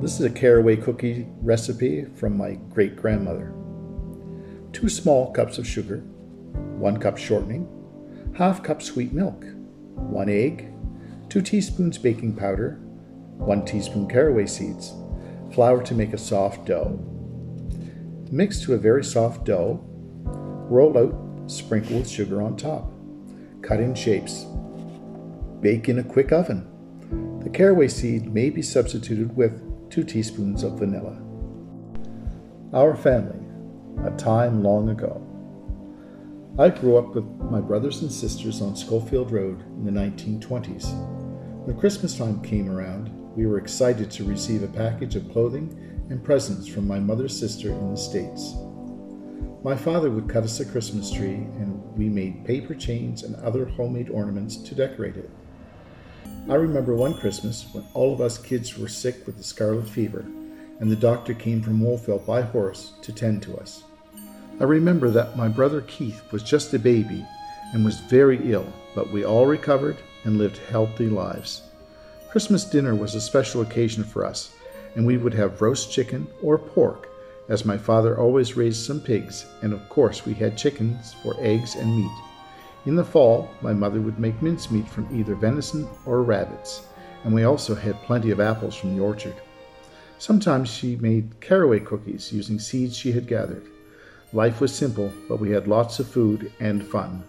This is a caraway cookie recipe from my great grandmother. Two small cups of sugar, one cup shortening, half cup sweet milk, one egg, two teaspoons baking powder, one teaspoon caraway seeds, flour to make a soft dough. Mix to a very soft dough, roll out, sprinkle with sugar on top. Cut in shapes. Bake in a quick oven. The caraway seed may be substituted with 2 teaspoons of vanilla. Our family, a time long ago. I grew up with my brothers and sisters on Schofield Road in the 1920s. When Christmas time came around, we were excited to receive a package of clothing and presents from my mother's sister in the States. My father would cut us a Christmas tree, and we made paper chains and other homemade ornaments to decorate it. I remember one Christmas when all of us kids were sick with the scarlet fever, and the doctor came from Wolfville by horse to tend to us. I remember that my brother Keith was just a baby and was very ill, but we all recovered and lived healthy lives. Christmas dinner was a special occasion for us, and we would have roast chicken or pork, as my father always raised some pigs, and of course we had chickens for eggs and meat. In the fall, my mother would make mincemeat from either venison or rabbits, and we also had plenty of apples from the orchard. Sometimes she made caraway cookies using seeds she had gathered. Life was simple, but we had lots of food and fun.